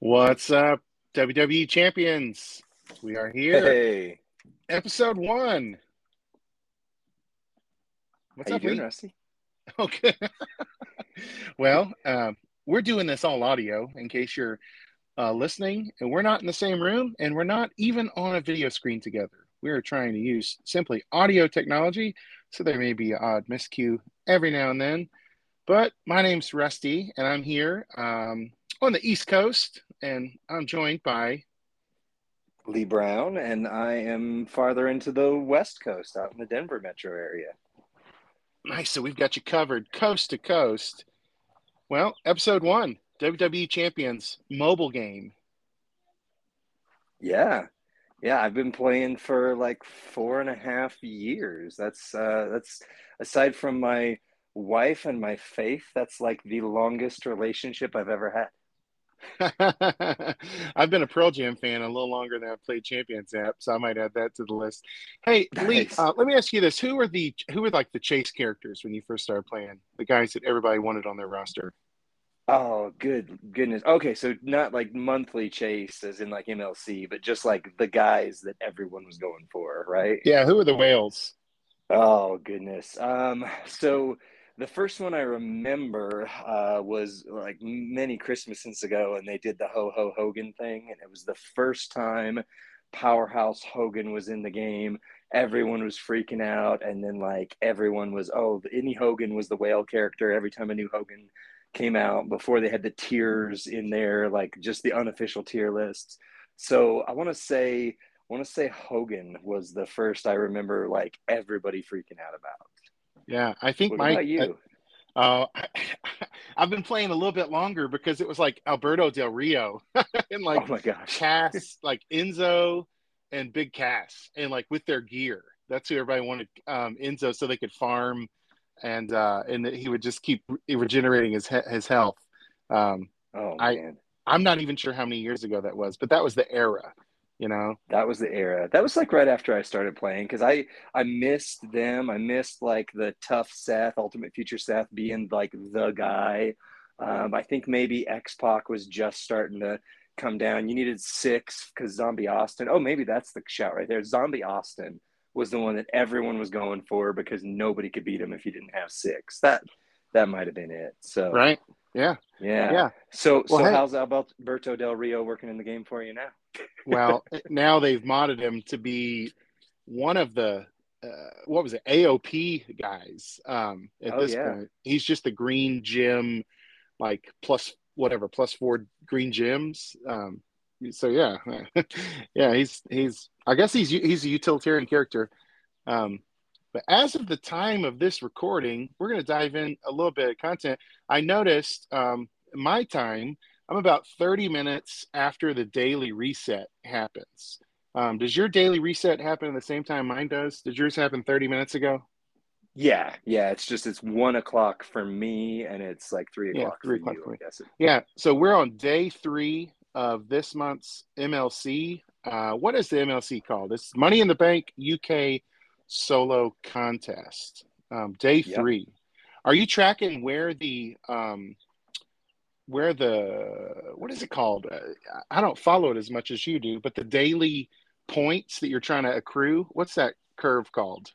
What's up, WWE champions? We are here, Hey, episode one. What's how up, you doing, Rusty? Okay. well, um, we're doing this all audio in case you're uh, listening, and we're not in the same room, and we're not even on a video screen together. We are trying to use simply audio technology, so there may be an odd miscue every now and then. But my name's Rusty, and I'm here um, on the East Coast, and I'm joined by Lee Brown, and I am farther into the West Coast, out in the Denver metro area. Nice. So we've got you covered coast to coast. Well, episode one WWE Champions mobile game. Yeah, yeah, I've been playing for like four and a half years. That's uh, that's aside from my wife and my faith, that's like the longest relationship I've ever had. I've been a Pearl Jam fan a little longer than I've played Champions app, so I might add that to the list. Hey, Lee, uh, let me ask you this: Who were the who were like the chase characters when you first started playing? The guys that everybody wanted on their roster. Oh, good goodness. Okay, so not like monthly chase as in like MLC, but just like the guys that everyone was going for, right? Yeah, who were the whales? Oh goodness. Um, so the first one I remember uh, was like many Christmases ago, and they did the Ho Ho Hogan thing, and it was the first time Powerhouse Hogan was in the game. Everyone was freaking out, and then like everyone was, oh, any Hogan was the whale character every time a new Hogan came out before they had the tiers in there, like just the unofficial tier lists. So I want to say I want to say Hogan was the first I remember like everybody freaking out about. Yeah, I think What my about you? Uh, I've been playing a little bit longer because it was like Alberto Del Rio and like oh my gosh. Cass, like Enzo and Big Cass, and like with their gear. That's who everybody wanted um, Enzo so they could farm, and uh, and that he would just keep re- regenerating his his health. Um, Oh I- man. I'm not even sure how many years ago that was, but that was the era, you know. That was the era. That was like right after I started playing because I I missed them. I missed like the tough Seth, Ultimate Future Seth being like the guy. Um, I think maybe X Pac was just starting to come down. You needed six because Zombie Austin. Oh, maybe that's the shout right there. Zombie Austin was the one that everyone was going for because nobody could beat him if you didn't have six. That that might have been it. So Right? Yeah, yeah. yeah. So Well, so hey. how's Alberto Del Rio working in the game for you now? Well, now they've modded him to be one of the uh, what was it AOP guys. Um, at Oh, this yeah. point, he's just the green gem, like plus whatever plus four green gems. Um, so yeah, yeah, he's he's I guess he's he's a utilitarian character. Um, but as of the time of this recording, we're going to dive in a little bit of content. I noticed um, my time. I'm about 30 minutes after the daily reset happens. Um, does your daily reset happen at the same time mine does? Did yours happen 30 minutes ago? Yeah, yeah. It's just it's one o'clock for me, and it's like three Yeah, o'clock three for o'clock you. for I me. Yeah. So we're on day three of this month's MLC. Uh, what is the MLC called? It's Money in the Bank UK Solo Contest. Um, day Yep. three. Are you tracking where the um, where the what is it called? Uh, I don't follow it as much as you do, but the daily points that you're trying to accrue. What's that curve called?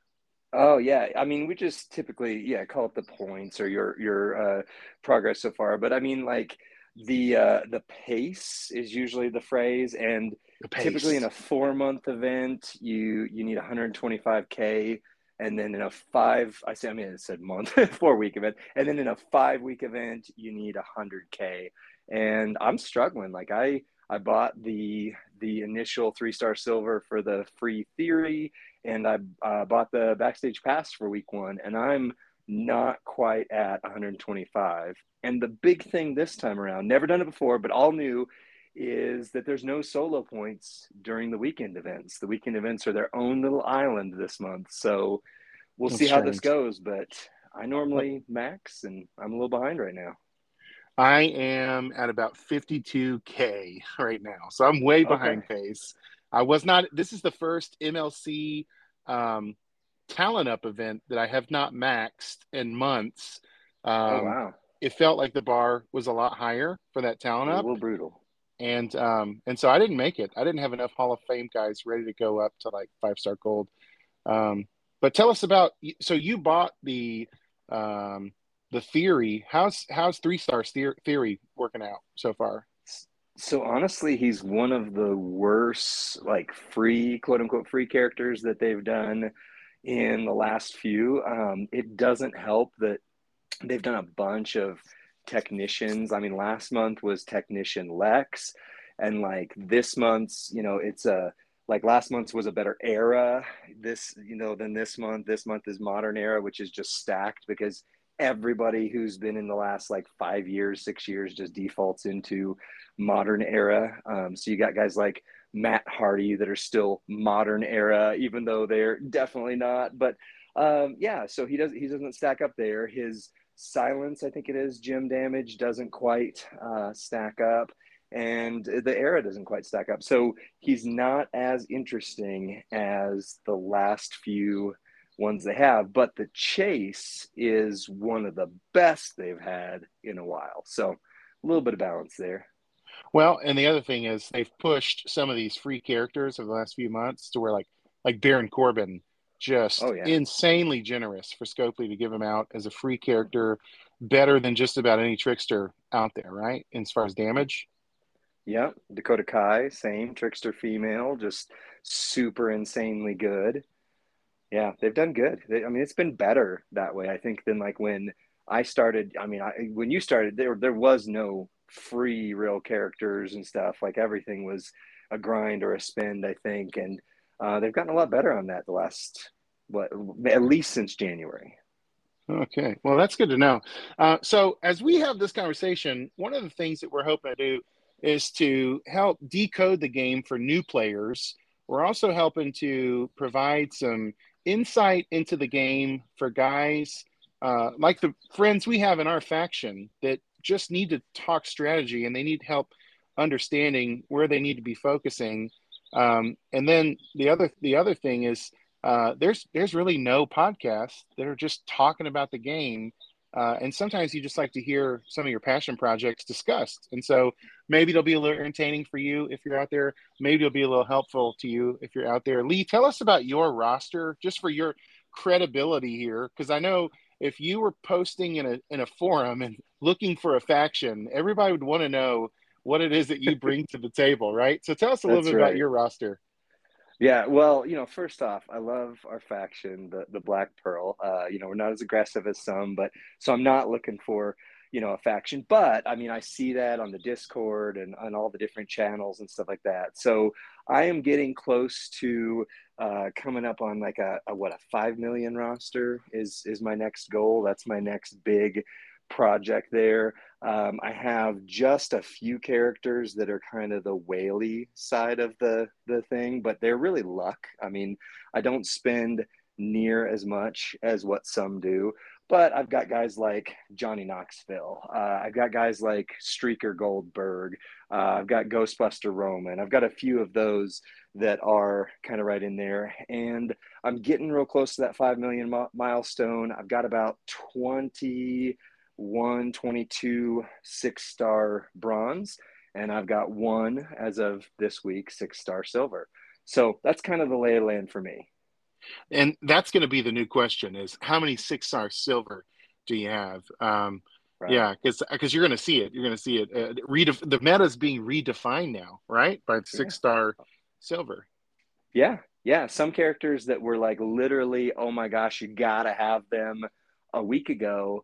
Oh yeah. I mean, we just typically yeah call it the points or your your uh, progress so far. But I mean, like the uh, the pace is usually the phrase, and. Typically in a four month event, you you need 125k. And then in a five, I say, I mean, it said month, four week event. And then in a five week event, you need 100K. And I'm struggling. Like, I, I bought the the initial three star silver for the free theory, and I uh, bought the backstage pass for week one, and I'm not quite at 125. And the big thing this time around, never done it before, but all new, is that there's no solo points during the weekend events. The weekend events are their own little island this month, so we'll That's see how this goes. But I normally max, and I'm a little behind right now. I am at about 52K right now. So I'm way behind pace. I was not, this is the first MLC um, talent up event that I have not maxed in months. Um, oh wow, It felt like the bar was a lot higher for that talent a up. little brutal. And um, and so I didn't make it. I didn't have enough Hall of Fame guys ready to go up to like five star gold. Um, but tell us about so you bought the um, the theory. How's how's three stars theory working out so far? So honestly, he's one of the worst like free quote unquote free characters that they've done in the last few. Um, it doesn't help that they've done a bunch of technicians. I mean, last month was technician Lex, and like this month's, you know, it's a like last month's was a better era. This, you know, than this month. This month is modern era, which is just stacked because everybody who's been in the last like five years, six years just defaults into modern era. Um, so you got guys like Matt Hardy that are still modern era, even though they're definitely not. But um, yeah, so he does he doesn't stack up there. His silence, I think it is, gem damage doesn't quite uh, stack up, and the era doesn't quite stack up. So he's not as interesting as the last few ones they have, but the chase is one of the best they've had in a while. So a little bit of balance there. Well, and the other thing is they've pushed some of these free characters over the last few months to where like like Baron Corbin just oh, yeah. insanely generous for Scopely to give him out as a free character, better than just about any trickster out there, right? As far as damage. Yeah, Dakota Kai, same trickster female, just super insanely good. Yeah, they've done good. They, I mean, it's been better that way, I think, than like when I started. I mean, I, when you started, there there was no free real characters and stuff. Like everything was a grind or a spend, I think, and uh, they've gotten a lot better on that the last what at least since January. Okay, well that's good to know. Uh, so as we have this conversation, one of the things that we're hoping to do is to help decode the game for new players. We're also helping to provide some insight into the game for guys uh, like the friends we have in our faction that just need to talk strategy and they need help understanding where they need to be focusing. Um, and then the other the other thing is uh, there's there's really no podcasts that are just talking about the game. Uh, and sometimes you just like to hear some of your passion projects discussed. And so maybe it'll be a little entertaining for you if you're out there. Maybe it'll be a little helpful to you if you're out there. Lee, tell us about your roster just for your credibility here, because I know if you were posting in a in a forum and looking for a faction, everybody would want to know what it is that you bring to the table, right? So tell us a little bit right. about your roster. Yeah, well, you know, first off, I love our faction, the the Black Pearl. Uh, you know, we're not as aggressive as some, but so I'm not looking for you know a faction but i mean i see that on the discord and on all the different channels and stuff like that so i am getting close to uh, coming up on like a, a what a five million roster is is my next goal that's my next big project there um, i have just a few characters that are kind of the whaley side of the the thing but they're really luck i mean i don't spend near as much as what some do but I've got guys like Johnny Knoxville. Uh, I've got guys like Striker Goldberg. Uh, I've got Ghostbuster Roman. I've got a few of those that are kind of right in there. And I'm getting real close to that 5 million mi- milestone. I've got about 21, 22 six star bronze. And I've got one as of this week, six star silver. So that's kind of the lay of land for me. And that's going to be the new question: is how many six star silver do you have? Um, right. Yeah, because because you're going to see it. You're going to see it. Uh, redef- the meta is being redefined now, right? By six star yeah. silver. Yeah, yeah. Some characters that were like literally, oh my gosh, you gotta have them a week ago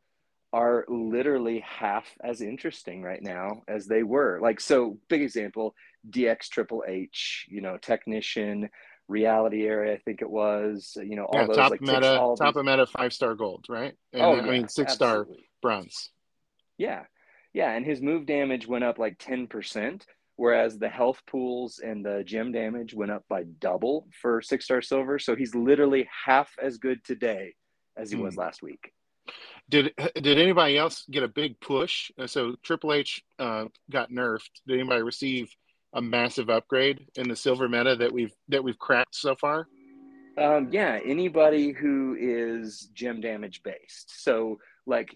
are literally half as interesting right now as they were. Like, so big example, DX Triple H, you know, technician, reality era, I think it was. You know, all yeah, those top like meta, top of meta, five star gold, right? And, oh, yeah, I mean six star bronze. Yeah, yeah, and his move damage went up like ten percent, whereas the health pools and the gem damage went up by double for six star silver. So he's literally half as good today as he mm. was hmm. last week. Did did anybody else get a big push? Uh, so Triple H uh, got nerfed. Did anybody receive a massive upgrade in the silver meta that we've that we've cracked so far? Um, yeah, anybody who is gem damage based. So, like,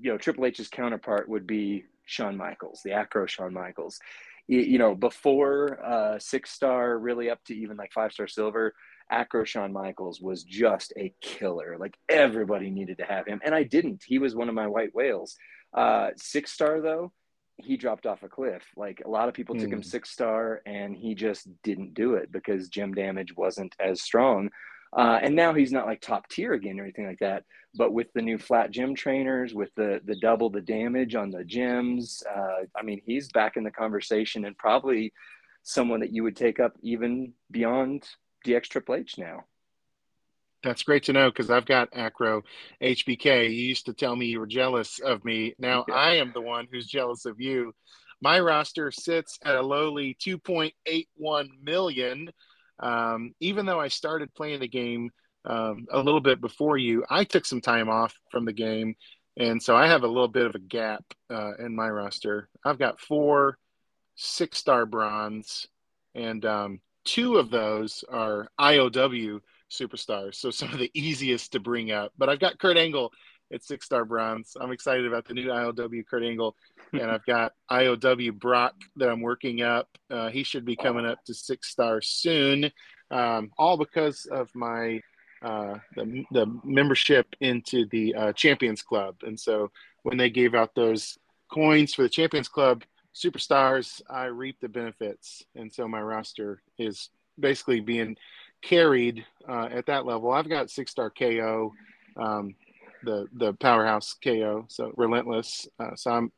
you know, Triple H's counterpart would be Shawn Michaels, the Acro Shawn Michaels. you know, before uh, six star, really up to even like five star silver, Acro Shawn Michaels was just a killer. Like everybody needed to have him, and I didn't. He was one of my white whales. Uh, six star though, he dropped off a cliff. Like a lot of people took him hmm. six star, and he just didn't do it because gem damage wasn't as strong. Uh, and now he's not like top tier again or anything like that. But with the new flat gem trainers, with the the double the damage on the gems, uh, I mean, he's back in the conversation and probably someone that you would take up even beyond DX Triple H now. That's great to know because I've got Acro HBK. You used to tell me you were jealous of me. Now. I am the one who's jealous of you. My roster sits at a lowly 2.81 million. Um, even though I started playing the game um, a little bit before you, I took some time off from the game. And so I have a little bit of a gap uh, in my roster. I've got four six star bronze, and um, two of those are IOW superstars. So some of the easiest to bring up. But I've got Kurt Angle at six star bronze. I'm excited about the new IOW Kurt Angle and I've got IOW Brock that I'm working up. Uh, he should be coming up to six star soon, um, all because of my uh, the, the membership into the uh, Champions Club. And so when they gave out those coins for the Champions Club superstars, I reap the benefits. And so my roster is basically being carried uh, at that level. I've got six star KO. Um, the the powerhouse KO, so relentless. Uh, so I'm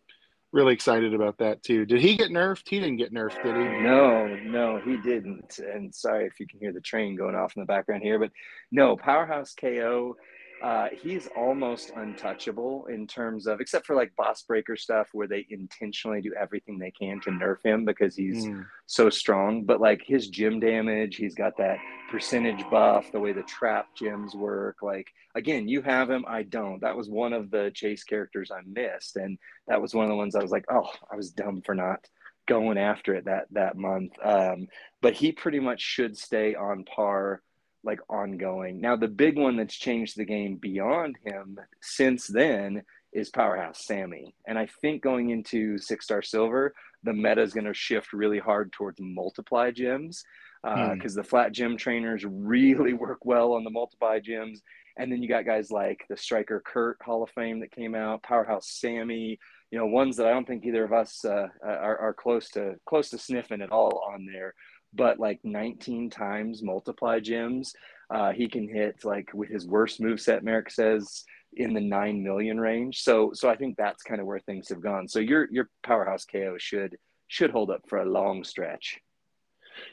really excited about that too. Did he get nerfed? He didn't get nerfed, did he? No, no, he didn't. And sorry if you can hear the train going off in the background here, but no, Powerhouse KO uh, he's almost untouchable in terms of, except for like boss breaker stuff where they intentionally do everything they can to nerf him because he's mm. so strong. But like his gem damage, he's got that percentage buff, the way the trap gems work. Like, again, you have him, I don't. That was one of the chase characters I missed. And that was one of the ones I was like, oh, I was dumb for not going after it that that month. Um, but he pretty much should stay on par like ongoing. Now, the big one that's changed the game beyond him since then is Powerhouse Sammy. And I think going into Six Star Silver, the meta is going to shift really hard towards multiply gems because uh, hmm. the flat gem trainers really work well on the multiply gems. And then you got guys like the Striker Kurt Hall of Fame that came out, Powerhouse Sammy, you know, ones that I don't think either of us uh, are, are close to close to sniffing at all on there but like 19 times multiply gems. Uh, he can hit like with his worst move set, Merrick says, in the nine million range. So so I think that's kind of where things have gone. So your your powerhouse KO should should hold up for a long stretch.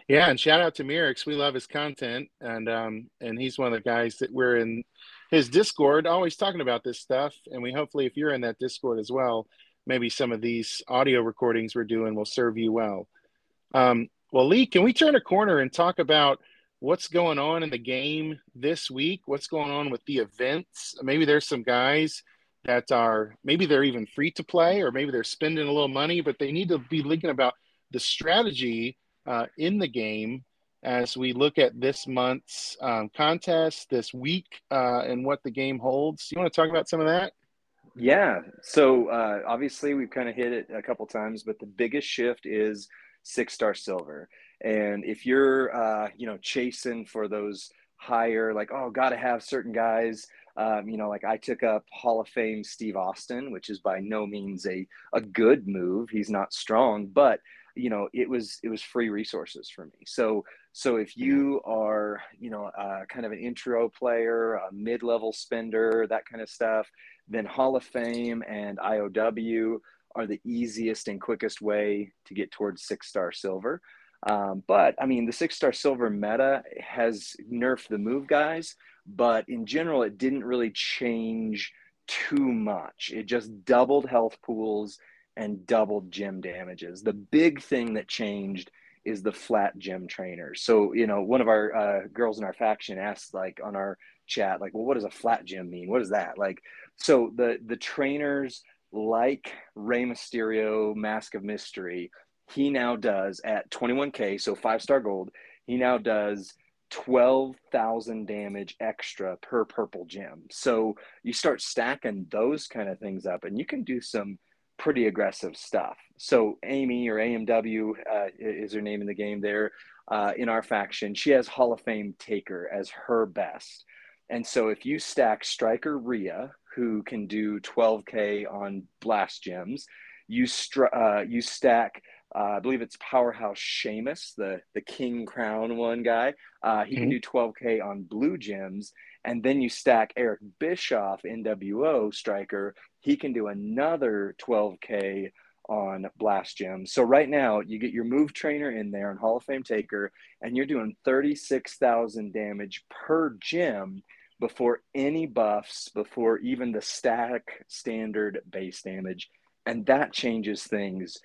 Yeah, and shout out to Mirix. We love his content, and um, and he's one of the guys that we're in his Discord, always talking about this stuff. And we hopefully, if you're in that Discord as well, maybe some of these audio recordings we're doing will serve you well. Um, well, Lee, can we turn a corner and talk about what's going on in the game this week? What's going on with the events? Maybe there's some guys that are maybe they're even free to play, or maybe they're spending a little money, but they need to be thinking about the strategy uh, in the game as we look at this month's um, contest this week uh, and what the game holds. You want to talk about some of that? Yeah. So uh, obviously we've kind of hit it a couple times, but the biggest shift is six star silver. And if you're, uh, you know, chasing for those higher, like, oh, got to have certain guys, um, you know, like I took up Hall of Fame Steve Austin, which is by no means a, a good move. He's not strong, but you know, it was it was free resources for me. So so if you are, you know, uh, kind of an intro player, a mid-level spender, that kind of stuff, then Hall of Fame and IOW are the easiest and quickest way to get towards six star silver. Um, but I mean, the six star silver meta has nerfed the move guys, but in general, it didn't really change too much. It just doubled health pools and doubled gem damages. The big thing that changed is the flat gem trainers. So, you know, one of our uh, girls in our faction asked, like, on our chat, like, well, what does a flat gem mean? What is that? Like, so the the trainers like Rey Mysterio Mask of Mystery, he now does at 21k, so five star gold, he now does 12,000 damage extra per purple gem. So you start stacking those kind of things up and you can do some pretty aggressive stuff. So Amy or AMW uh, is her name in the game there uh, in our faction. She has Hall of Fame Taker as her best. And so if you stack Striker Rhea, who can do 12K on blast gems, you, str- uh, you stack uh, I believe it's Powerhouse Sheamus, the the King Crown one guy. Uh, he mm-hmm. can do 12k on blue gems, and then you stack Eric Bischoff, NWO striker. He can do another 12k on blast gems. So right now you get your move trainer in there and Hall of Fame taker, and you're doing 36,000 damage per gem before any buffs, before even the static standard base damage, and that changes things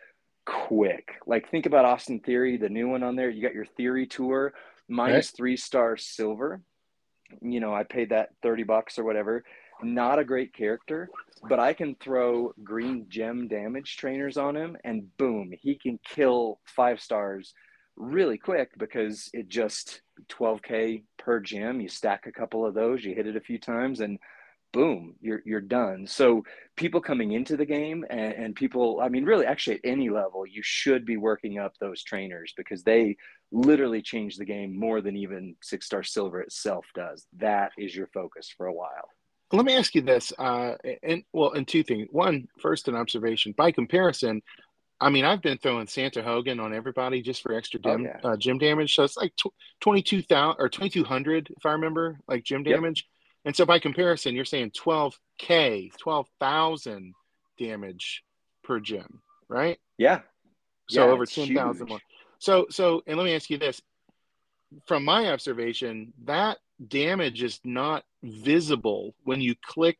quick. Like think about Austin Theory, the new one on there. You got your Theory tour, minus right. three star silver. You know, I paid that 30 bucks or whatever. Not a great character, but I can throw green gem damage trainers on him and boom, he can kill five stars really quick because it just 12k per gem You stack a couple of those, you hit it a few times, and boom, you're you're done. So people coming into the game and, and, people, I mean, really, actually at any level, you should be working up those trainers because they literally change the game more than even six star silver itself does. That is your focus for a while. Let me ask you this, uh, and well, and two things. One, first, an observation. By comparison, I mean, I've been throwing Santa Hogan on everybody just for extra gem, oh, yeah. uh, gem damage. So it's like tw- 22,000 or 2,200, if I remember, like gem damage. Yep. And so by comparison, you're saying 12K, 12,000 damage per gem, right? Yeah. So yeah, over 10,000 more. So, so, and let me ask you this from my observation, that damage is not visible when you click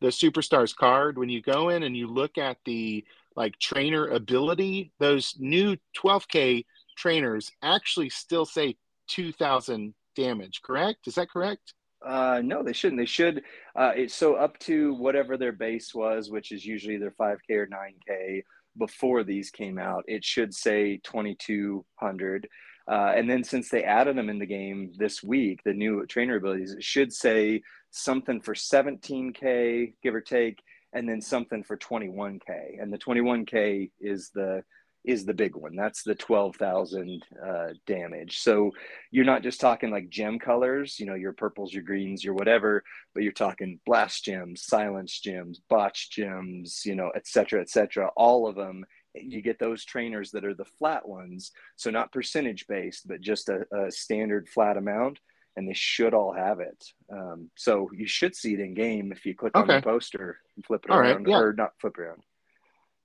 the superstars card. When you go in and you look at the like trainer ability, those new 12K trainers actually still say 2000 damage, correct? Is that correct? Uh, no, they shouldn't. They should. Uh, it's so up to whatever their base was, which is usually their 5K or 9K before these came out. It should say 2200. Uh, and then since they added them in the game this week, the new trainer abilities, it should say something for 17K, give or take, and then something for 21K. And the 21K is the is the big one. That's the 12,000 uh, damage. So you're not just talking like gem colors, you know, your purples, your greens, your whatever, but you're talking blast gems, silence gems, botch gems, you know, et cetera, et cetera. All of them. You get those trainers that are the flat ones. So not percentage based, but just a, a standard flat amount. And they should all have it. Um, so you should see it in game if you click okay. on the poster and flip it all around, right, yeah. or not flip around.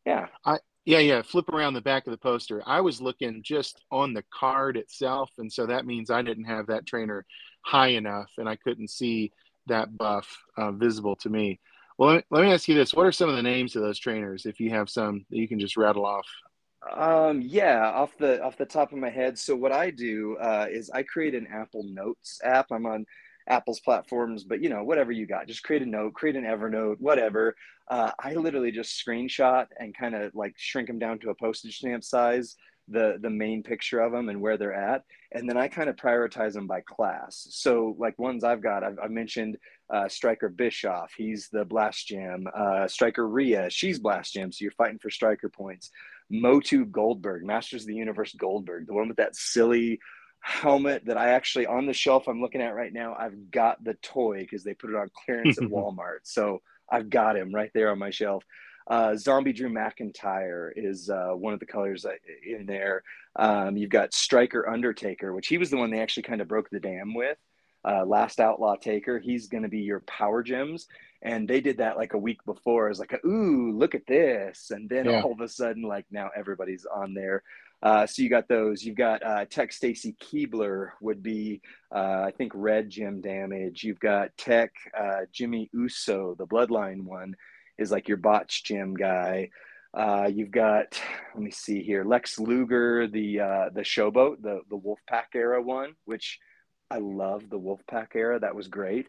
Yeah. I, yeah, yeah. Flip around the back of the poster. I was looking just on the card itself, and so that means I didn't have that trainer high enough, and I couldn't see that buff uh, visible to me. Well, let me, let me ask you this: What are some of the names of those trainers? If you have some that you can just rattle off. Um, yeah, off the off the top of my head. So what I do uh, is I create an Apple Notes app. I'm on Apple's platforms, but you know, whatever you got, just create a note, create an Evernote, whatever. Uh, I literally just screenshot and kind of like shrink them down to a postage stamp size, the the main picture of them and where they're at, and then I kind of prioritize them by class. So like ones I've got, I've, I've mentioned uh, Striker Bischoff, he's the Blast Gem. Uh, Striker Rhea, she's Blast Gem, so you're fighting for Striker points. Motu Goldberg, Masters of the Universe Goldberg, the one with that silly helmet that I actually on the shelf I'm looking at right now. I've got the toy because they put it on clearance at Walmart. So I've got him right there on my shelf. Uh, Zombie Drew McIntyre is uh, one of the colors in there. Um, you've got Striker Undertaker, which he was the one they actually kind of broke the dam with. Uh, Last Outlaw Taker, he's going to be your power gems. And they did that like a week before. It's like, ooh, look at this. And then yeah. all of a sudden, like now everybody's on there. Uh, so you got those. You've got uh, Tech Stacy Keibler would be, uh, I think, red gem damage. You've got Tech uh, Jimmy Uso, the Bloodline one, is like your botch gem guy. Uh, you've got, let me see here, Lex Luger, the uh, the Showboat, the the Wolfpack era one, which I love the Wolfpack era. That was great.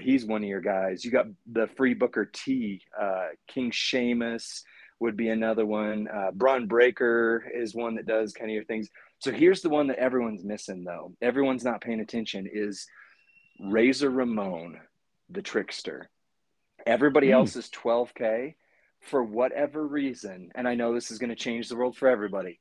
he's one of your guys. You got the Free Booker T, King Sheamus would be another one. Uh, Bron Breakker is one that does kind of your things. So here's the one that everyone's missing, though. Everyone's not paying attention. Is Razor Ramon, the trickster. Everybody mm. else is 12k. for whatever reason, and I know this is going to change the world for everybody,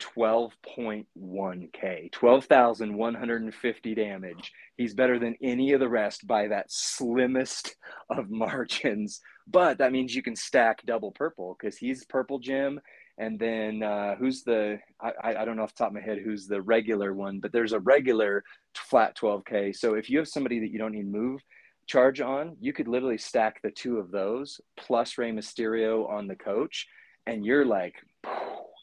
12.1K, 12,150 damage. He's better than any of the rest by that slimmest of margins. But that means you can stack double purple because he's purple gem. And then uh, who's the, I, I don't know off the top of my head who's the regular one, but there's a regular flat 12K. So if you have somebody that you don't need move charge on, you could literally stack the two of those plus Rey Mysterio on the coach. And you're like,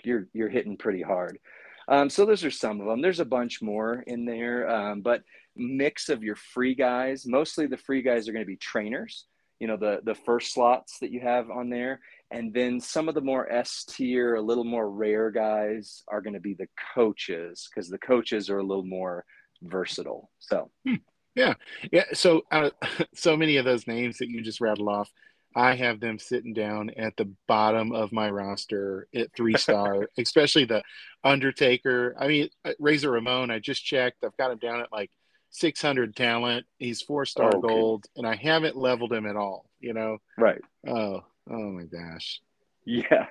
you're you're hitting pretty hard. Um, so those are some of them. There's a bunch more in there, um, but mix of your free guys. Mostly the free guys are going to be trainers. You know the the first slots that you have on there, and then some of the more S tier, a little more rare guys are going to be the coaches because the coaches are a little more versatile. So. Hmm. Yeah, yeah. So, uh, so many of those names that you just rattled off, I have them sitting down at the bottom of my roster at three star, especially the Undertaker. I mean, uh, Razor Ramon, I just checked. I've got him down at like 600 talent. He's four star oh, okay. gold, and I haven't leveled him at all, you know? Right. Oh, oh my gosh. Yeah.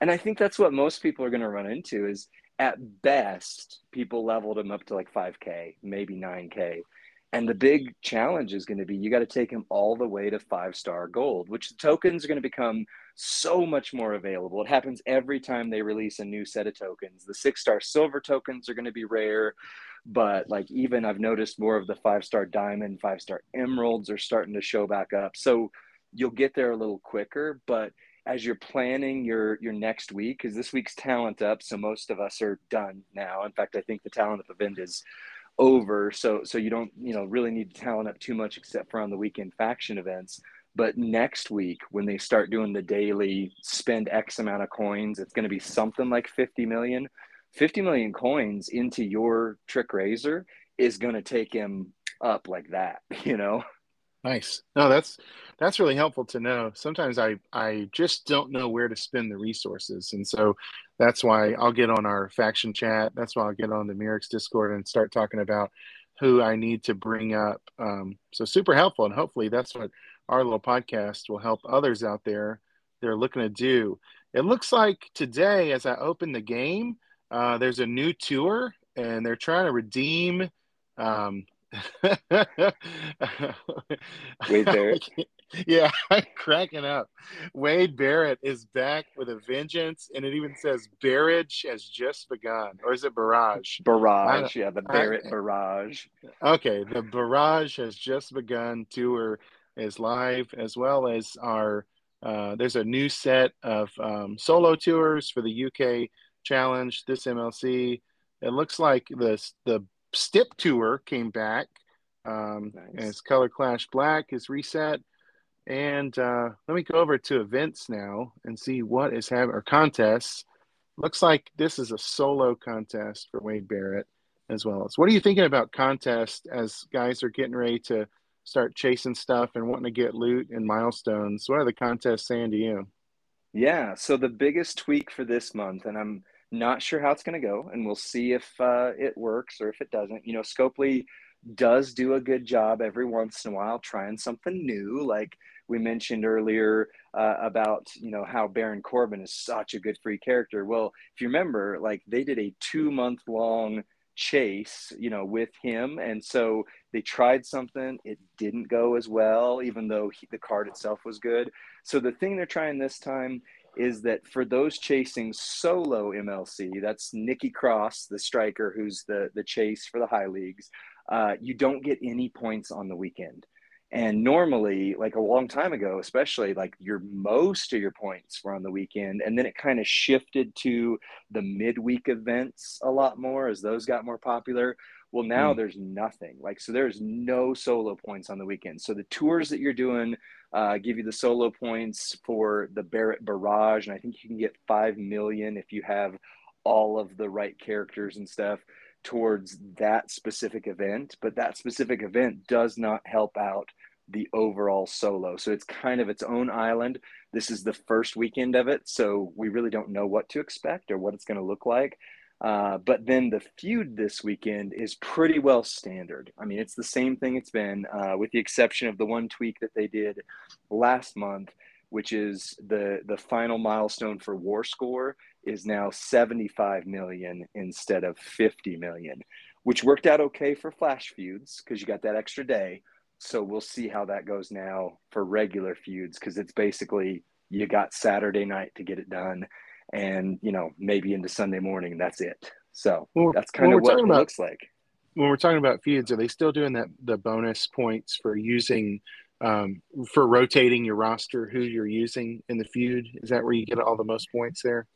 And I think that's what most people are going to run into is at best, people leveled him up to like 5K, maybe 9K. And the big challenge is going to be you got to take him all the way to five star gold, which the tokens are going to become so much more available. It happens every time they release a new set of tokens. The six star silver tokens are going to be rare, but like even I've noticed more of the five star diamond, five star emeralds are starting to show back up. So you'll get there a little quicker, but as you're planning your your next week because this week's talent up so most of us are done now in fact i think the talent up event is over. So so you don't you know really need to talent up too much except for on the weekend faction events. But next week when they start doing the daily spend x amount of coins it's going to be something like 50 million. 50 million coins into your trick razor is going to take him up like that you know Nice. No, that's that's really helpful to know. Sometimes I I just don't know where to spend the resources, and so that's why I'll get on our faction chat. That's why I'll get on the Mirix Discord and start talking about who I need to bring up. Um, so super helpful, and hopefully that's what our little podcast will help others out there. They're looking to do. It looks like today, as I open the game, uh, there's a new tour, and they're trying to redeem. Um, Wade Barrett. yeah, I'm cracking up. Wade Barrett is back with a vengeance, and it even says Barrage has just begun, or is it Barrage? Barrage, yeah, the Barrett I, Barrage. Okay, the Barrage has just begun. Tour is live, as well as our. Uh, there's a new set of um, solo tours for the UK Challenge. This MLC. It looks like this the Stip Tour came back. Um, nice. As Color Clash Black is reset. And uh, let me go over to events now and see what is having or contests. Looks like this is a solo contest for Wade Barrett as well as. What are you thinking about contests as guys are getting ready to start chasing stuff and wanting to get loot and milestones? What are the contests saying to you? Yeah, so the biggest tweak for this month, and I'm not sure how it's going to go, and we'll see if uh, it works or if it doesn't. You know, Scopely does do a good job every once in a while trying something new, like we mentioned earlier uh, about you know how Baron Corbin is such a good free character. Well, if you remember, like they did a two month long chase, you know, with him, and so they tried something. It didn't go as well, even though he, the card itself was good. So the thing they're trying this time is that for those chasing solo MLC, that's Nikki Cross, the striker who's the the chase for the high leagues. Uh, you don't get any points on the weekend. And normally, like a long time ago, especially like your most of your points were on the weekend. And then it kind of shifted to the midweek events a lot more as those got more popular. Well, now mm. there's nothing. Like, so there's no solo points on the weekend. So the tours that you're doing uh, give you the solo points for the Barrett Barrage. And I think you can get 5 million if you have all of the right characters and stuff towards that specific event. But that specific event does not help out the overall solo. So it's kind of its own island. This is the first weekend of it. So we really don't know what to expect or what it's going to look like. Uh, but then the feud this weekend is pretty well standard. I mean, it's the same thing it's been, uh, with the exception of the one tweak that they did last month. which is the the final milestone for war score is now 75 million instead of 50 million which worked out okay for flash feuds because you got that extra day so we'll see how that goes now for regular feuds because it's basically you got saturday night to get it done and you know maybe into sunday morning that's it. So well, that's kind of what it about, looks like. when we're talking about feuds are they still doing that the bonus points for using um, for rotating your roster who you're using in the feud? Is that where you get all the most points there?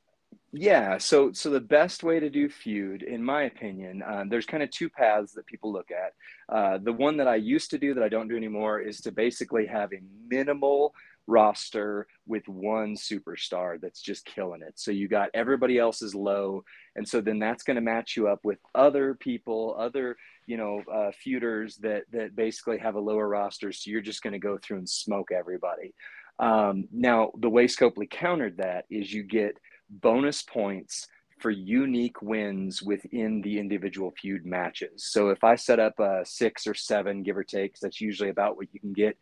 Yeah so so the best way to do feud in my opinion um, there's kind of two paths that people look at. Uh, the one that i used to do that i don't do anymore is to basically have a minimal roster with one superstar that's just killing it. So you got everybody else's low, and so then that's going to match you up with other people, other you know uh, feuders that that basically have a lower roster. So you're just going to go through and smoke everybody. Um, now the way Scopely countered that is you get bonus points for unique wins within the individual feud matches. So if I set up a six or seven, give or take, that's usually about what you can get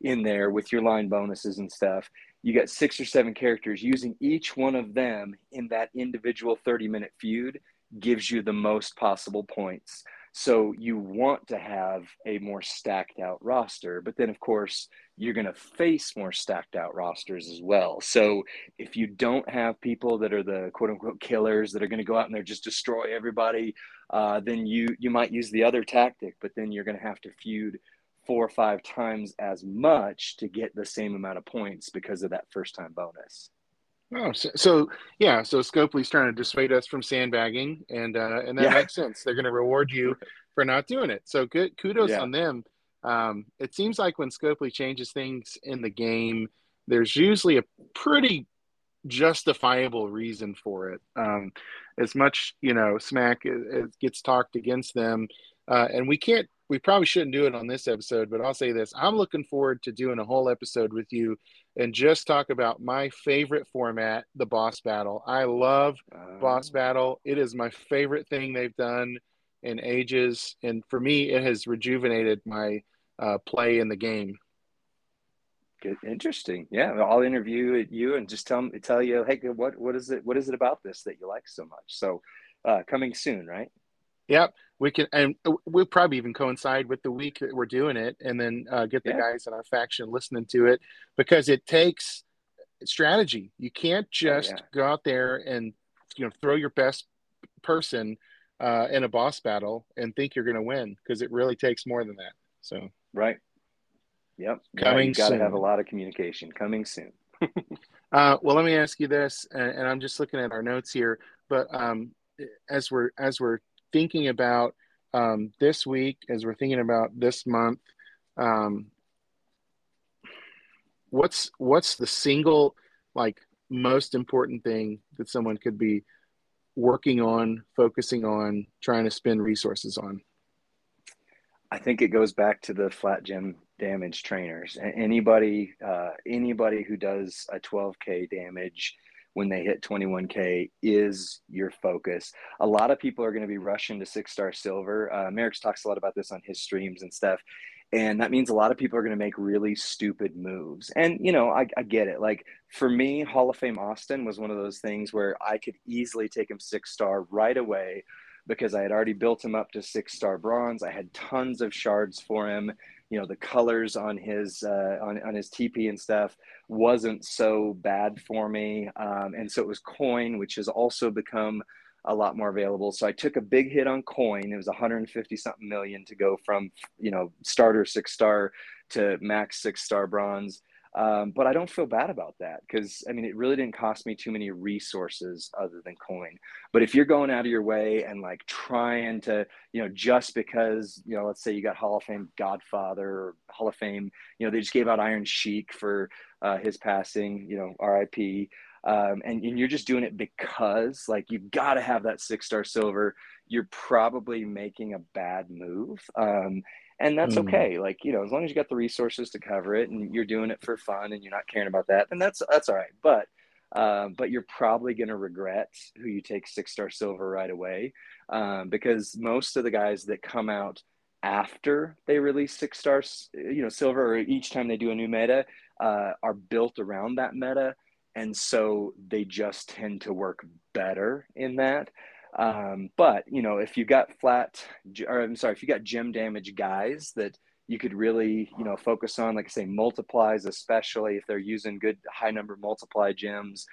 in there with your line bonuses and stuff. You got six or seven characters using each one of them in that individual 30 minute feud gives you the most possible points. So you want to have a more stacked out roster, but then of course you're going to face more stacked out rosters as well. So if you don't have people that are the quote unquote killers that are going to go out and there just destroy everybody, uh, then you you might use the other tactic, but then you're going to have to feud four or five times as much to get the same amount of points because of that first time bonus. Oh, so, so yeah, so Scopely's trying to dissuade us from sandbagging, and uh, and that yeah. makes sense. They're going to reward you for not doing it. So good, kudos yeah. on them. Um, it seems like when Scopely changes things in the game, there's usually a pretty justifiable reason for it. Um, as much you know, smack it, it gets talked against them, uh, and we can't we probably shouldn't do it on this episode, but I'll say this. I'm looking forward to doing a whole episode with you and just talk about my favorite format, the boss battle. I love boss oh. battle. It is my favorite thing they've done in ages. And for me, it has rejuvenated my uh, play in the game. Good, interesting. Yeah, I'll interview you and just tell tell you, hey, what what is it? What is it about this that you like so much? So, uh, coming soon, right? Yep, we can, and we'll probably even coincide with the week that we're doing it, and then uh, get the yeah. guys in our faction listening to it because it takes strategy. You can't just oh, yeah. go out there and you know throw your best person uh, in a boss battle and think you're going to win because it really takes more than that. So right, yep, coming. Yeah, got to have a lot of communication. Coming soon. uh, well, let me ask you this, and, and, I'm just looking at our notes here, but um, as we're as we're thinking about um, this week, as we're thinking about this month, um, what's what's the single like most important thing that someone could be working on, focusing on, trying to spend resources on? I think it goes back to the flat gem damage trainers. Anybody, uh, anybody who does a 12k damage when they hit 21K is your focus. A lot of people are going to be rushing to six star silver. Uh, Merrick's talks a lot about this on his streams and stuff. And that means a lot of people are going to make really stupid moves. And, you know, I, I get it. Like for me, Hall of Fame Austin was one of those things where I could easily take him six star right away because I had already built him up to six star bronze. I had tons of shards for him you know the colors on his uh, on, on his teepee and stuff wasn't so bad for me, um, and so it was coin, which has also become a lot more available. So I took a big hit on coin. It was 150 something million to go from you know starter six star to max six star bronze. Um, but I don't feel bad about that because I mean, it really didn't cost me too many resources other than coin. But if you're going out of your way and like trying to, you know, just because, you know, let's say you got Hall of Fame Godfather or Hall of Fame, you know, they just gave out Iron Sheik for uh, his passing, you know, RIP. Um, and, and you're just doing it because like you've got to have that six star silver you're probably making a bad move um, and that's mm. okay like you know as long as you got the resources to cover it and you're doing it for fun and you're not caring about that then that's that's all right but um, but you're probably going to regret who you take six star silver right away um, because most of the guys that come out after they release six stars you know silver or each time they do a new meta uh, are built around that meta, and so they just tend to work better in that. Um, but you know, if you got flat, or I'm sorry, if you got gem damage guys that you could really you know focus on, like I say, multiplies, especially if they're using good high number multiply gems.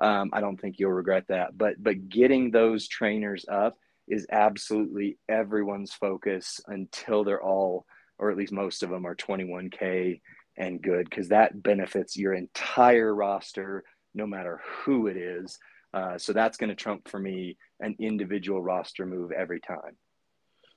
Um, I don't think you'll regret that. But but getting those trainers up is absolutely everyone's focus until they're all, or at least most of them, are 21k and good because that benefits your entire roster, no matter who it is. Uh, so that's going to trump for me an individual roster move every time.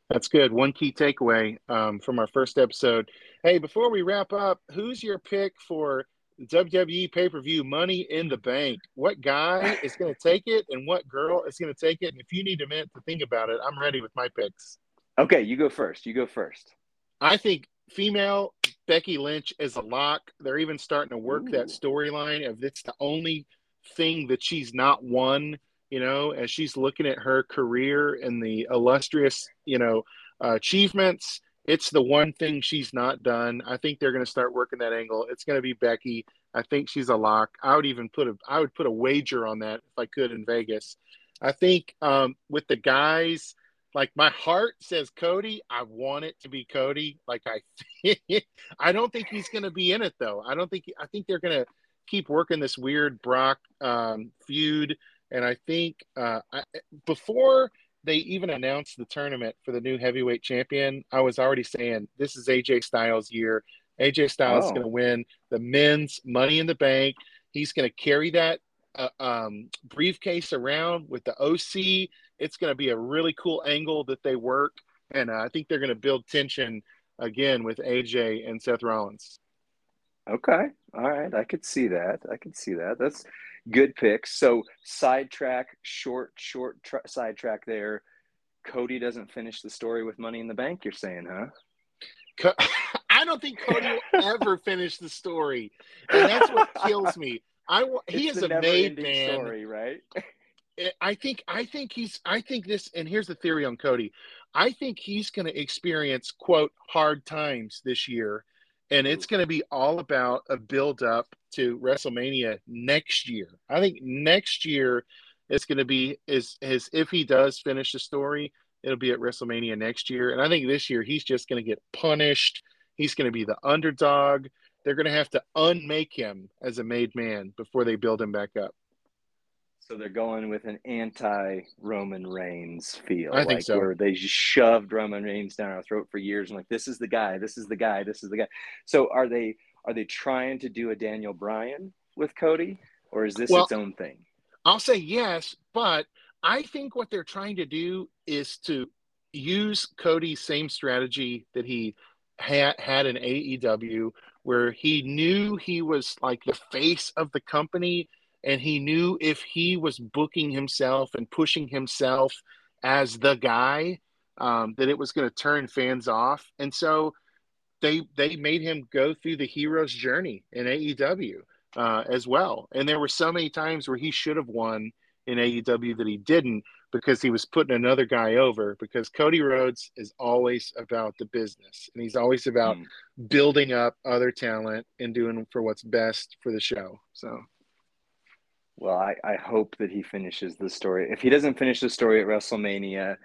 That's good. One key takeaway um, from our first episode. Hey, before we wrap up, who's your pick for WWE pay per view Money in the Bank? What guy is going to take it, and what girl is going to take it? And if you need a minute to think about it, I'm ready with my picks. Okay, you go first. You go first. I think female Becky Lynch is a lock. They're even starting to work Ooh. that storyline of it's the only thing that she's not won, you know, as she's looking at her career and the illustrious, you know, uh, achievements. It's the one thing she's not done. I think they're going to start working that angle. It's going to be Becky. I think she's a lock. I would even put a I would put a wager on that if I could in Vegas. I think um, with the guys, like my heart says Cody. I want it to be Cody. Like I, I don't think he's going to be in it though. I don't think. I think they're going to keep working this weird Brock um, feud. And I think uh, I, before they even announced the tournament for the new heavyweight champion, I was already saying this is AJ Styles' year. AJ Styles oh. is going to win the men's Money in the Bank. He's going to carry that uh, um, briefcase around with the OC. It's going to be a really cool angle that they work, and uh, I think they're going to build tension again with AJ and Seth Rollins. Okay. All right. I could see that. I could see that. That's good picks. So sidetrack, short, short tra- sidetrack there. Cody doesn't finish the story with Money in the Bank. You're saying, huh? I don't think Cody will ever finish the story, and that's what kills me. I he it's is a made man, story, right? Eh, I think I think he's I think this, and here's the theory on Cody. I think he's going to experience quote hard times this year and it's going to be all about a build up to WrestleMania next year. I think next year it's going to be is as if he does finish the story, it'll be at WrestleMania next year. And I think this year he's just going to get punished. He's going to be the underdog. They're going to have to unmake him as a made man before they build him back up. So they're going with an anti Roman Reigns feel. I like think so. Where they just shoved Roman Reigns down our throat for years and like this is the guy, this is the guy, this is the guy. So are they are they trying to do a Daniel Bryan with Cody? Or is this well, its own thing? I'll say yes, but I think what they're trying to do is to use Cody's same strategy that he had had in AEW, where he knew he was like the face of the company and he knew if he was booking himself and pushing himself as the guy um, that it was going to turn fans off. And so they they made him go through the hero's journey in AEW uh, as well. And there were so many times where he should have won in AEW that he didn't because he was putting another guy over because Cody Rhodes is always about the business and he's always about mm. building up other talent and doing for what's best for the show. So well, I, I hope that he finishes the story. If he doesn't finish the story at WrestleMania,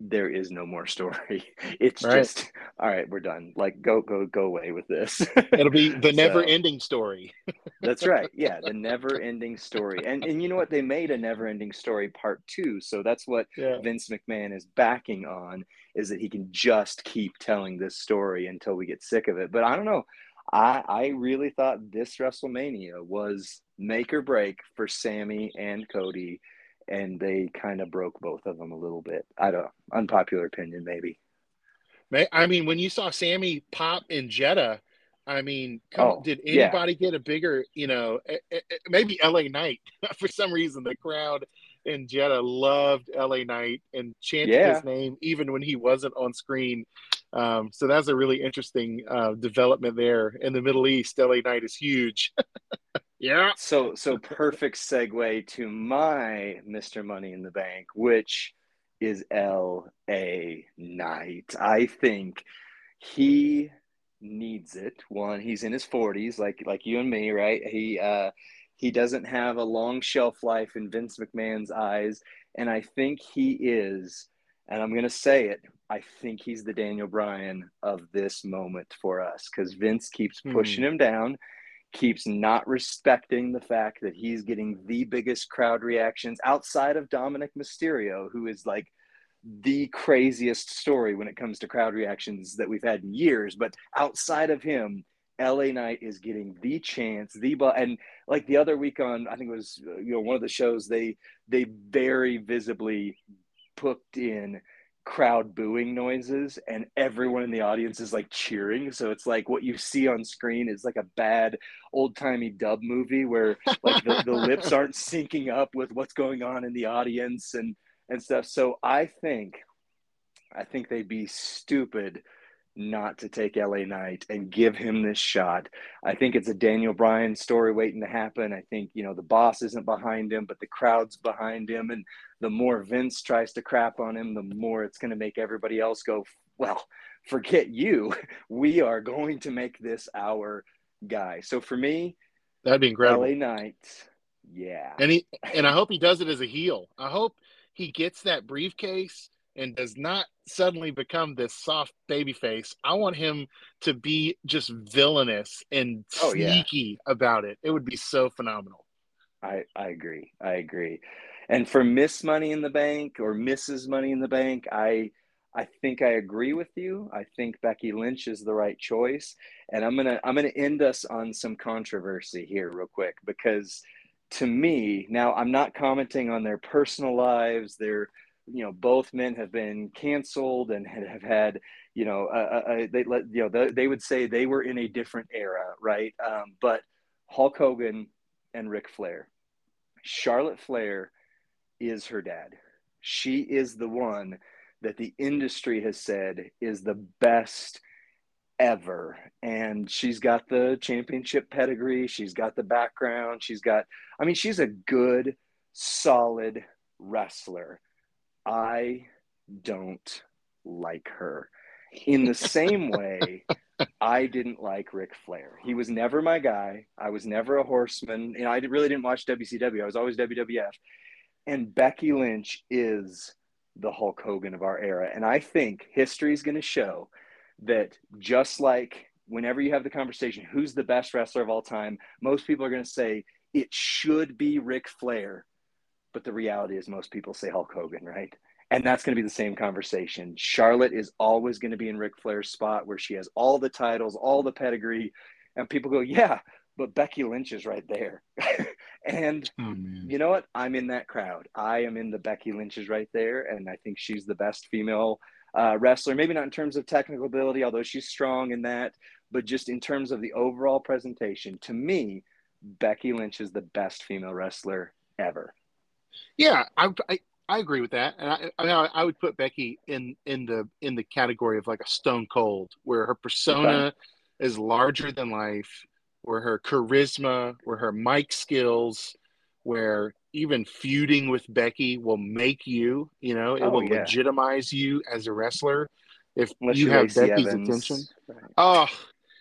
there is no more story. It's right. just all right, we're done. Like go go go away with this. It'll be the never so, ending story. that's right. Yeah, the never ending story. And and you know what? They made a never ending story part two. So that's what yeah. Vince McMahon is backing on is that he can just keep telling this story until we get sick of it. But I don't know. I I really thought this WrestleMania was make or break for Sami and Cody, and they kind of broke both of them a little bit. I don't unpopular opinion maybe. I mean, when you saw Sami pop in Jeddah, I mean, come, oh, did anybody yeah. get a bigger, you know, eh, eh, eh, maybe LA Knight for some reason the crowd in Jeddah loved LA Knight and chanted yeah. his name even when he wasn't on screen. Um, so that's a really interesting uh, development there in the Middle East. LA Knight is huge. Yeah. So so perfect segue to my Mr. Money in the Bank, which is L.A. Knight. I think he needs it. One, he's in his 40s, like like you and me, right? He uh, he doesn't have a long shelf life in Vince McMahon's eyes, and I think he is. And I'm going to say it. I think he's the Daniel Bryan of this moment for us because Vince keeps hmm. pushing him down, keeps not respecting the fact that he's getting the biggest crowd reactions outside of Dominik Mysterio, who is like the craziest story when it comes to crowd reactions that we've had in years. But outside of him, LA Knight is getting the chance, the but and like the other week on, I think it was you know one of the shows they they very visibly put in crowd booing noises and everyone in the audience is like cheering so it's like what you see on screen is like a bad old-timey dub movie where like the, the lips aren't syncing up with what's going on in the audience and and stuff. So I think, I think they'd be stupid not to take LA Knight and give him this shot. I think it's a Daniel Bryan story waiting to happen. I think, you know, the boss isn't behind him, but the crowd's behind him. And the more Vince tries to crap on him, the more it's going to make everybody else go, well, forget you. We are going to make this our guy. So for me, that'd be incredible. LA Knight. Yeah. And he and I hope he does it as a heel. I hope he gets that briefcase and does not suddenly become this soft baby face. I want him to be just villainous and oh, sneaky yeah. about it. It would be so phenomenal. I, I agree. I agree. And for Miss Money in the Bank or Mrs. Money in the Bank, I I think I agree with you. I think Becky Lynch is the right choice. And I'm gonna I'm gonna end us on some controversy here real quick because to me, now I'm not commenting on their personal lives. They're, you know, both men have been canceled and have had, you know, uh, uh, they let, you know, they would say they were in a different era, right? Um, but Hulk Hogan and Ric Flair, Charlotte Flair is her dad. She is the one that the industry has said is the best ever. And she's got the championship pedigree. She's got the background. She's got, I mean, she's a good, solid wrestler. I don't like her. In the same way, I didn't like Ric Flair. He was never my guy. I was never a horseman. You know, I really didn't watch WCW. I was always WWF. And Becky Lynch is the Hulk Hogan of our era. And I think history is going to show that just like whenever you have the conversation, who's the best wrestler of all time, most people are going to say it should be Ric Flair. But the reality is, most people say Hulk Hogan, right? And that's going to be the same conversation. Charlotte is always going to be in Ric Flair's spot where she has all the titles, all the pedigree. And people go, yeah, but Becky Lynch is right there. and oh, you know what? I'm in that crowd. I am in the Becky Lynch is right there. And I think she's the best female uh, wrestler. Maybe not in terms of technical ability, although she's strong in that, but just in terms of the overall presentation. To me, Becky Lynch is the best female wrestler ever. Yeah, I, I, I agree with that, and I, I, I, would put Becky in in the in the category of like a Stone Cold, where her persona okay. is larger than life, where her charisma, where her mic skills, where even feuding with Becky will make you, you know, it oh, will yeah. legitimize you as a wrestler if Unless you have Becky's Evans. attention. Right. Oh,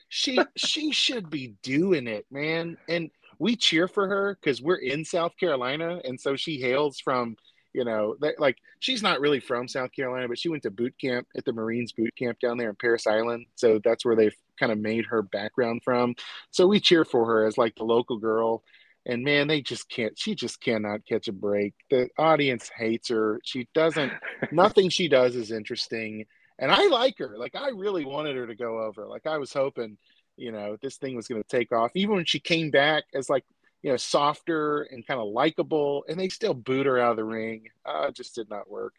she she should be doing it, man. And we cheer for her because we're in South Carolina, and so she hails from, you know, that, like she's not really from South Carolina, but she went to boot camp at the Marines boot camp down there in Parris Island, so that's where they've kind of made her background from. So we cheer for her as like the local girl and man they just can't she just cannot catch a break. The audience hates her. She doesn't nothing she does is interesting and i like her. Like i really wanted her to go over. Like i was hoping you know this thing was going to take off. Even when she came back as like you know softer and kind of likable and they still boot her out of the ring uh just did not work.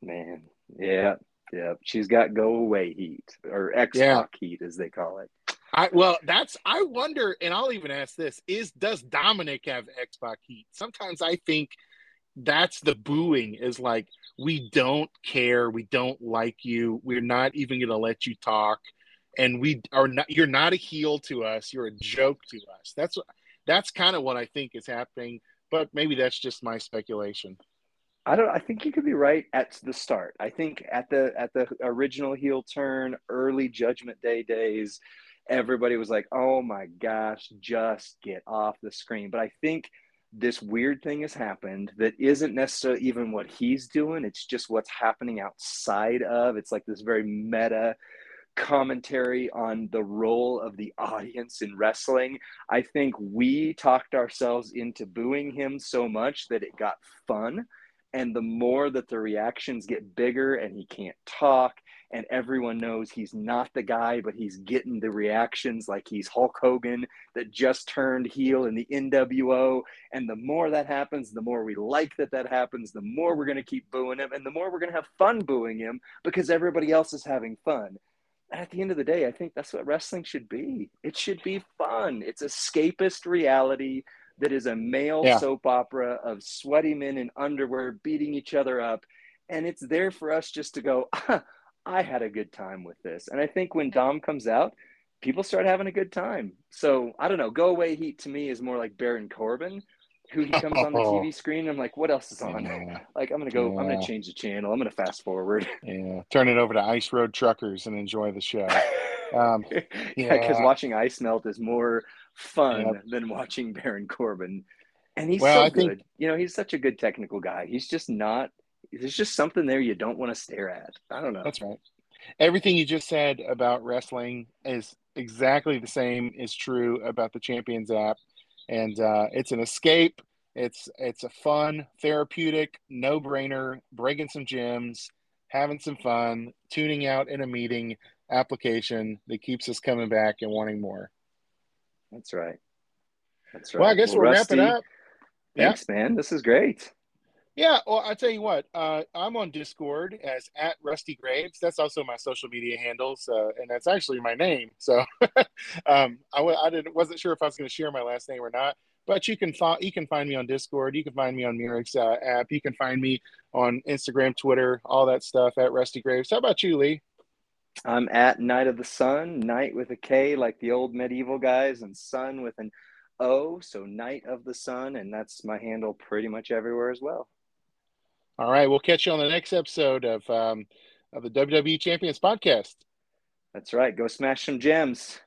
Man. Yeah. Yeah. She's got go away heat or x yeah. heat as they call it. I well, that's I wonder, and I'll even ask this: Is does Dominik have X-Pac heat? Sometimes I think that's the booing is like we don't care, we don't like you, we're not even going to let you talk, and we are not. You're not a heel to us. You're a joke to us. That's that's kind of what I think is happening, but maybe that's just my speculation. I don't. I think you could be right at the start. I think at the at the original heel turn, early Judgment Day days, everybody was like, "Oh my gosh, just get off the screen." But I think this weird thing has happened that isn't necessarily even what he's doing. It's just what's happening outside of. It's like this very meta commentary on the role of the audience in wrestling. I think we talked ourselves into booing him so much that it got fun. And the more that the reactions get bigger and he can't talk and everyone knows he's not the guy, but he's getting the reactions like he's Hulk Hogan that just turned heel in the NWO. And the more that happens, the more we like that that happens, the more we're going to keep booing him, and the more we're going to have fun booing him because everybody else is having fun. And at the end of the day, I think that's what wrestling should be. It should be fun. It's escapist reality that is a male yeah. soap opera of sweaty men in underwear beating each other up. And it's there for us just to go, I had a good time with this. And I think when Dom comes out, people start having a good time. So I don't know. Go away heat to me is more like Baron Corbin, who he comes on the TV screen. I'm like, what else is on? Yeah. Like I'm gonna go. Yeah. I'm gonna change the channel. I'm gonna fast forward. Yeah, turn it over to Ice Road Truckers and enjoy the show. Um, yeah, because watching ice melt is more fun yep. than watching Baron Corbin. And he's well, so I good. Think... You know, he's such a good technical guy. He's just not there's just something there you don't want to stare at. I don't know. That's right. Everything you just said about wrestling is exactly the same is true about the Champions app, and uh, it's an escape. It's it's a fun, therapeutic, no brainer. Breaking some gems, having some fun, tuning out in a meeting application that keeps us coming back and wanting more. That's right. That's right. Well, I guess well, we're Rusty, wrapping up. Thanks, yeah. man. This is great. Yeah, well, I tell you what, uh, I'm on Discord as at Rusty Graves. That's also my social media handles, uh, and that's actually my name. So um, I, I didn't wasn't sure if I was going to share my last name or not. But you can find you can find me on Discord. You can find me on Mirac's uh, app. You can find me on Instagram, Twitter, all that stuff at Rusty Graves. How about you, Lee? I'm at Knight of the Son, Night with a K, like the old medieval guys, and Sun with an O. So Knight of the Son, and that's my handle pretty much everywhere as well. All right, we'll catch you on the next episode of um, of the WWE Champions podcast. That's right. Go smash some gems.